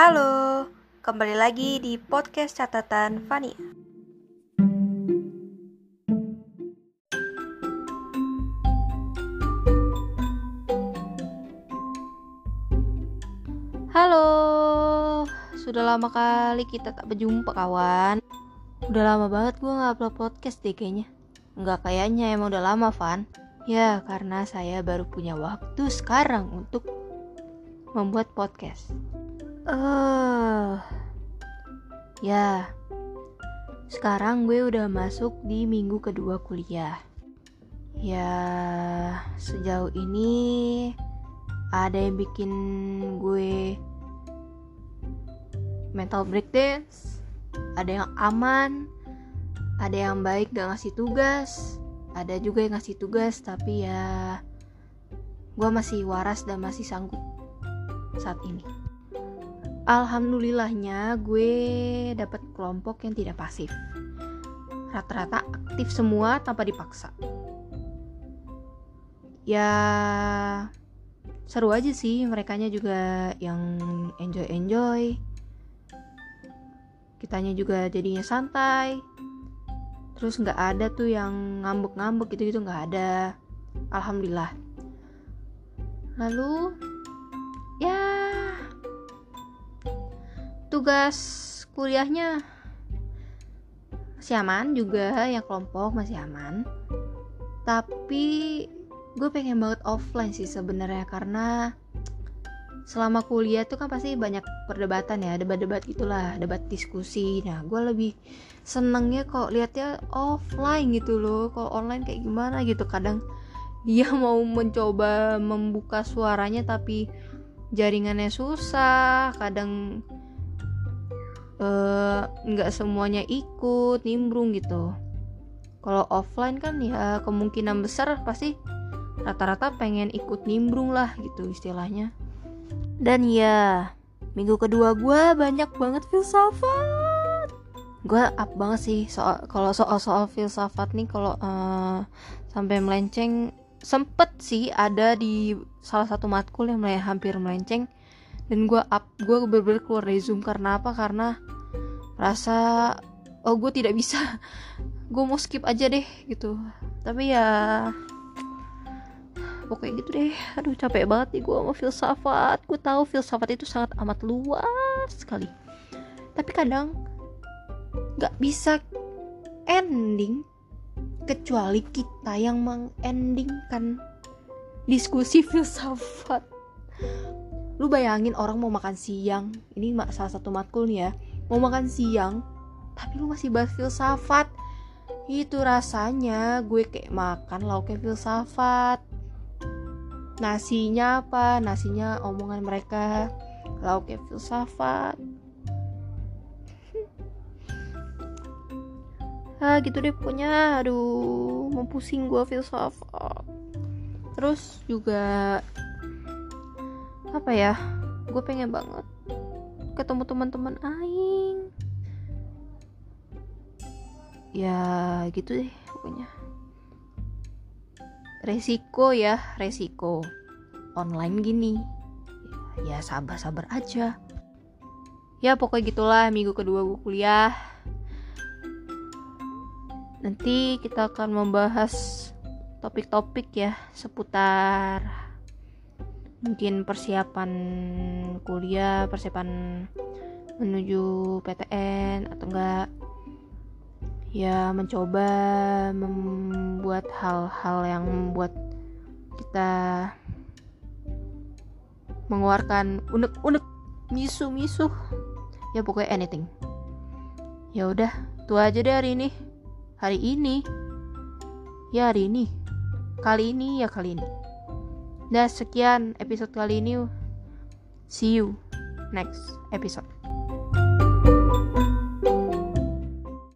Halo, kembali lagi di podcast catatan Fania. Halo, sudah lama kali kita tak berjumpa kawan. Udah lama banget gue gak upload podcast deh kayaknya. Enggak kayaknya emang udah lama Van. Ya karena saya baru punya waktu sekarang untuk membuat podcast. Uh, ya, sekarang gue udah masuk di minggu kedua kuliah. Ya, sejauh ini ada yang bikin gue mental breakdance, ada yang aman, ada yang baik gak ngasih tugas, ada juga yang ngasih tugas tapi ya gue masih waras dan masih sanggup saat ini. Alhamdulillahnya gue dapat kelompok yang tidak pasif. Rata-rata aktif semua tanpa dipaksa. Ya seru aja sih merekanya juga yang enjoy-enjoy. Kitanya juga jadinya santai. Terus nggak ada tuh yang ngambek-ngambek gitu-gitu nggak ada. Alhamdulillah. Lalu ya tugas kuliahnya? Masih aman juga yang kelompok masih aman. Tapi gue pengen banget offline sih sebenarnya karena selama kuliah tuh kan pasti banyak perdebatan ya debat-debat gitulah debat diskusi. Nah gue lebih senengnya kok liatnya offline gitu loh kalau online kayak gimana gitu. Kadang dia mau mencoba membuka suaranya tapi jaringannya susah kadang nggak uh, semuanya ikut nimbrung gitu. Kalau offline kan ya kemungkinan besar pasti rata-rata pengen ikut nimbrung lah gitu istilahnya. Dan ya minggu kedua gue banyak banget filsafat. Gue up banget sih soal kalau soal soal filsafat nih kalau uh, sampai melenceng sempet sih ada di salah satu matkul yang hampir melenceng dan gue up gue bener-bener keluar dari zoom karena apa? Karena rasa oh gue tidak bisa. Gue mau skip aja deh gitu. Tapi ya pokoknya gitu deh. Aduh capek banget nih gue mau filsafat. Gue tahu filsafat itu sangat amat luas sekali. Tapi kadang nggak bisa ending kecuali kita yang mengendingkan diskusi filsafat lu bayangin orang mau makan siang ini salah satu matkul nih ya mau makan siang tapi lu masih bahas filsafat itu rasanya gue kayak makan lauknya filsafat. Nasinya apa? Nasinya omongan mereka lauknya filsafat. Ah gitu deh pokoknya. Aduh mau pusing gue filsafat. Terus juga apa ya? Gue pengen banget ketemu teman-teman aing. Ya gitu deh pokoknya. Resiko ya resiko online gini. Ya sabar-sabar aja. Ya pokoknya gitulah. Minggu kedua gue kuliah. Nanti kita akan membahas topik-topik ya seputar mungkin persiapan kuliah, persiapan menuju PTN atau enggak. Ya mencoba membuat hal-hal yang membuat kita mengeluarkan unek-unek misu-misu ya pokoknya anything. Ya udah itu aja deh hari ini. Hari ini. Ya hari ini. Kali ini ya kali ini Nah sekian episode kali ini. See you next episode